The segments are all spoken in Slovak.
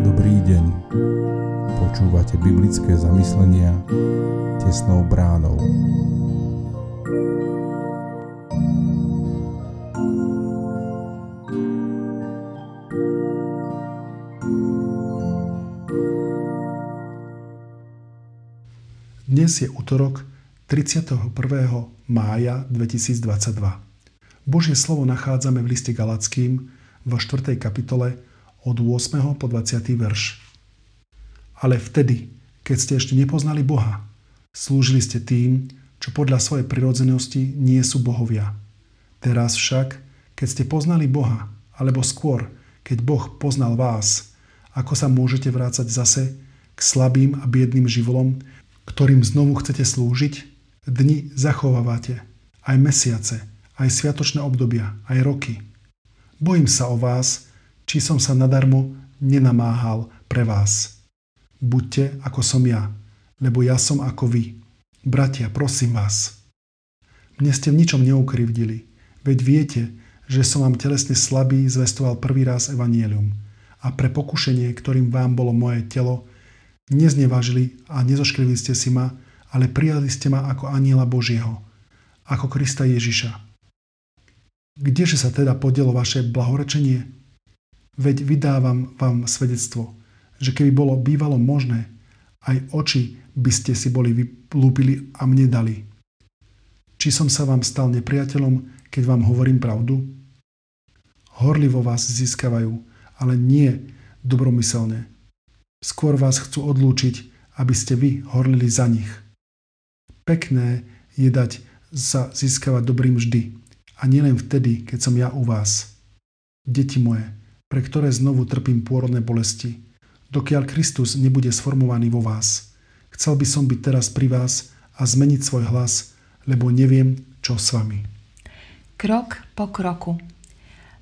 Dobrý deň. Počúvate biblické zamyslenia tesnou bránou. Dnes je útorok 31. mája 2022. Božie slovo nachádzame v liste Galackým vo 4. kapitole od 8. po 20. verš. Ale vtedy, keď ste ešte nepoznali Boha, slúžili ste tým, čo podľa svojej prirodzenosti nie sú bohovia. Teraz však, keď ste poznali Boha, alebo skôr, keď Boh poznal vás, ako sa môžete vrácať zase k slabým a biedným živolom, ktorým znovu chcete slúžiť, dni zachovávate, aj mesiace, aj sviatočné obdobia, aj roky. Bojím sa o vás, či som sa nadarmo nenamáhal pre vás. Buďte ako som ja, lebo ja som ako vy. Bratia, prosím vás. Mne ste v ničom neukrivdili, veď viete, že som vám telesne slabý zvestoval prvý raz evanielium a pre pokušenie, ktorým vám bolo moje telo, Neznevážili a nezoškrili ste si ma, ale prijali ste ma ako aniela Božieho, ako Krista Ježiša. Kdeže sa teda podielo vaše blahorečenie? Veď vydávam vám svedectvo, že keby bolo bývalo možné, aj oči by ste si boli vylúpili a mne dali. Či som sa vám stal nepriateľom, keď vám hovorím pravdu? Horlivo vás získavajú, ale nie dobromyselne. Skôr vás chcú odlúčiť, aby ste vy horlili za nich. Pekné je dať sa získavať dobrým vždy a nielen vtedy, keď som ja u vás. Deti moje, pre ktoré znovu trpím pôrodné bolesti, dokiaľ Kristus nebude sformovaný vo vás. Chcel by som byť teraz pri vás a zmeniť svoj hlas, lebo neviem, čo s vami. Krok po kroku.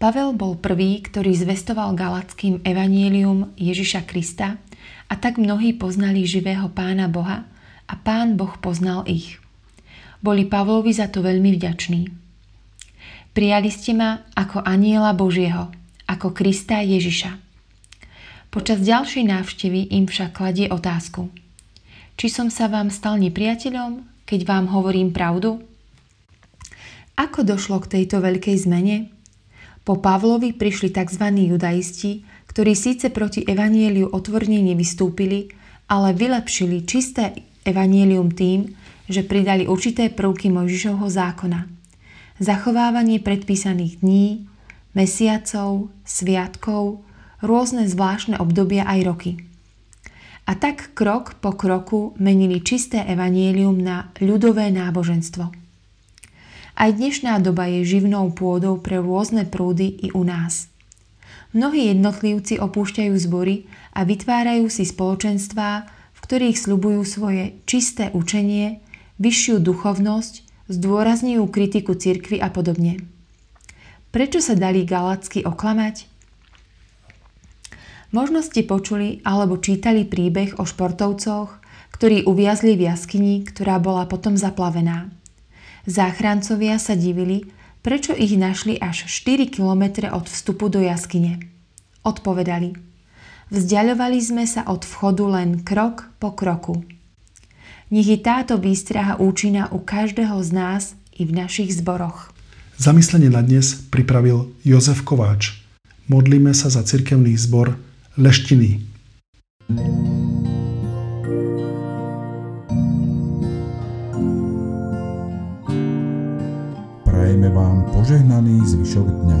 Pavel bol prvý, ktorý zvestoval galackým evanielium Ježiša Krista a tak mnohí poznali živého pána Boha a pán Boh poznal ich. Boli Pavlovi za to veľmi vďační. Prijali ste ma ako aniela Božieho, ako Krista Ježiša. Počas ďalšej návštevy im však kladie otázku. Či som sa vám stal nepriateľom, keď vám hovorím pravdu? Ako došlo k tejto veľkej zmene? Po Pavlovi prišli tzv. judaisti, ktorí síce proti evanieliu otvorne nevystúpili, ale vylepšili čisté evanielium tým, že pridali určité prvky Mojžišovho zákona. Zachovávanie predpísaných dní, mesiacov, sviatkov, rôzne zvláštne obdobia aj roky. A tak krok po kroku menili čisté evanielium na ľudové náboženstvo. Aj dnešná doba je živnou pôdou pre rôzne prúdy i u nás. Mnohí jednotlivci opúšťajú zbory a vytvárajú si spoločenstvá, ktorých slubujú svoje čisté učenie, vyššiu duchovnosť, zdôrazňujú kritiku cirkvy a podobne. Prečo sa dali galacky oklamať? Možno ste počuli alebo čítali príbeh o športovcoch, ktorí uviazli v jaskyni, ktorá bola potom zaplavená. Záchrancovia sa divili, prečo ich našli až 4 km od vstupu do jaskyne. Odpovedali, vzdialovali sme sa od vchodu len krok po kroku. Nech je táto výstraha účinná u každého z nás i v našich zboroch. Zamyslenie na dnes pripravil Jozef Kováč. Modlíme sa za cirkevný zbor Leštiny. Prajeme vám požehnaný zvyšok dňa.